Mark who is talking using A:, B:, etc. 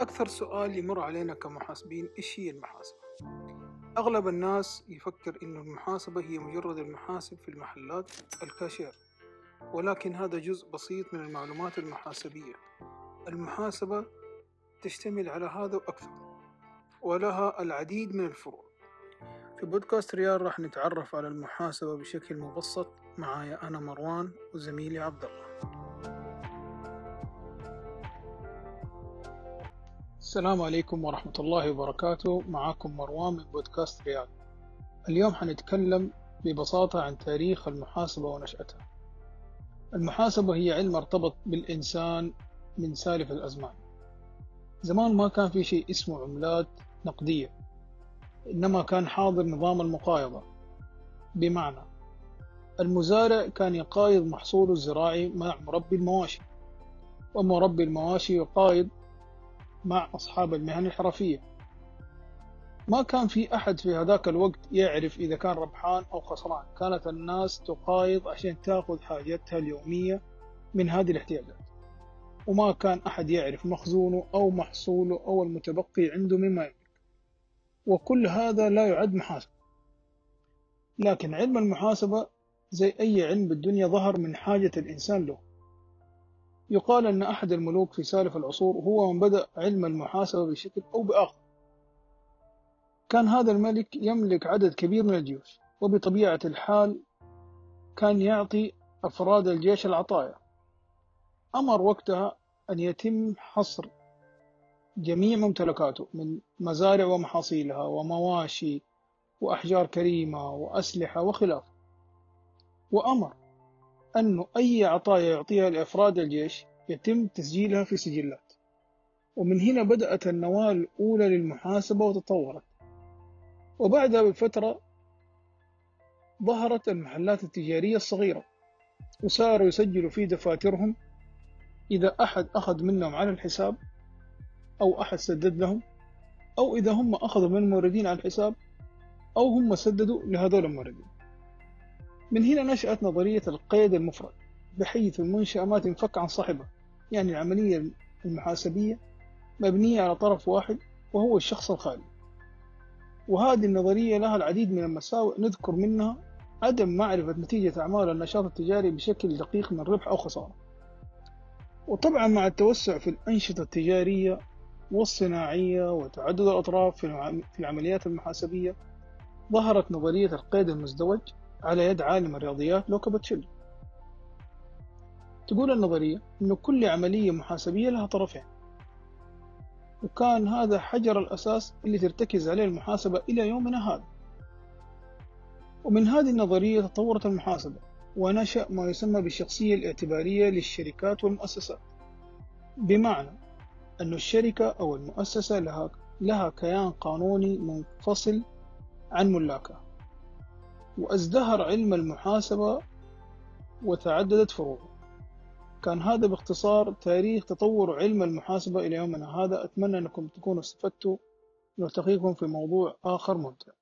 A: أكثر سؤال يمر علينا كمحاسبين إيش هي المحاسبة؟ أغلب الناس يفكر إنه المحاسبة هي مجرد المحاسب في المحلات الكاشير ولكن هذا جزء بسيط من المعلومات المحاسبية. المحاسبة تشتمل على هذا وأكثر ولها العديد من الفروع. في بودكاست ريال راح نتعرف على المحاسبة بشكل مبسط معايا أنا مروان وزميلي عبد الله السلام عليكم ورحمة الله وبركاته. معاكم مروان من بودكاست ريال اليوم حنتكلم ببساطة عن تاريخ المحاسبة ونشأتها. المحاسبة هي علم ارتبط بالإنسان من سالف الأزمان. زمان ما كان في شيء اسمه عملات نقدية إنما كان حاضر نظام المقايضة. بمعنى المزارع كان يقايض محصوله الزراعي مع مربي المواشي ومربي المواشي يقايض مع أصحاب المهن الحرفية. ما كان في أحد في هذاك الوقت يعرف إذا كان ربحان أو خسران. كانت الناس تقايض عشان تأخذ حاجتها اليومية من هذه الاحتياجات. وما كان أحد يعرف مخزونه أو محصوله أو المتبقي عنده مما يملك. وكل هذا لا يعد محاسبة. لكن علم المحاسبة زي أي علم بالدنيا ظهر من حاجة الإنسان له. يقال أن أحد الملوك في سالف العصور هو من بدأ علم المحاسبة بشكل أو بآخر. كان هذا الملك يملك عدد كبير من الجيوش وبطبيعة الحال كان يعطي أفراد الجيش العطايا. أمر وقتها أن يتم حصر جميع ممتلكاته من مزارع ومحاصيلها ومواشي وأحجار كريمة وأسلحة وخلافه وأمر أنه أي عطايا يعطيها لأفراد الجيش يتم تسجيلها في سجلات. ومن هنا بدأت النواة الأولى للمحاسبة وتطورت. وبعدها بفترة ظهرت المحلات التجارية الصغيرة وصاروا يسجلوا في دفاترهم. إذا أحد أخذ منهم على الحساب أو أحد سدد لهم أو إذا هم أخذوا من الموردين على الحساب أو هم سددوا لهذول الموردين. من هنا نشأت نظرية القيد المفرد بحيث المنشأة ما تنفك عن صاحبها يعني العملية المحاسبية مبنية على طرف واحد وهو الشخص الخالي. وهذه النظرية لها العديد من المساوئ نذكر منها عدم معرفة نتيجة أعمال النشاط التجاري بشكل دقيق من ربح أو خسارة. وطبعا مع التوسع في الأنشطة التجارية والصناعية وتعدد الأطراف في العمليات المحاسبية ظهرت نظرية القيد المزدوج على يد عالم الرياضيات لوكا باتشيلو تقول النظرية أن كل عملية محاسبية لها طرفين. وكان هذا حجر الأساس اللي ترتكز عليه المحاسبة إلى يومنا هذا. ومن هذه النظرية تطورت المحاسبة ونشأ ما يسمى بالشخصية الاعتبارية للشركات والمؤسسات. بمعنى أن الشركة أو المؤسسة لها, لها كيان قانوني منفصل عن ملاكها. وازدهر علم المحاسبة وتعددت فروعه. كان هذا باختصار تاريخ تطور علم المحاسبة إلى يومنا. هذا أتمنى أنكم تكونوا استفدتوا. نلتقيكم في موضوع آخر ممتع.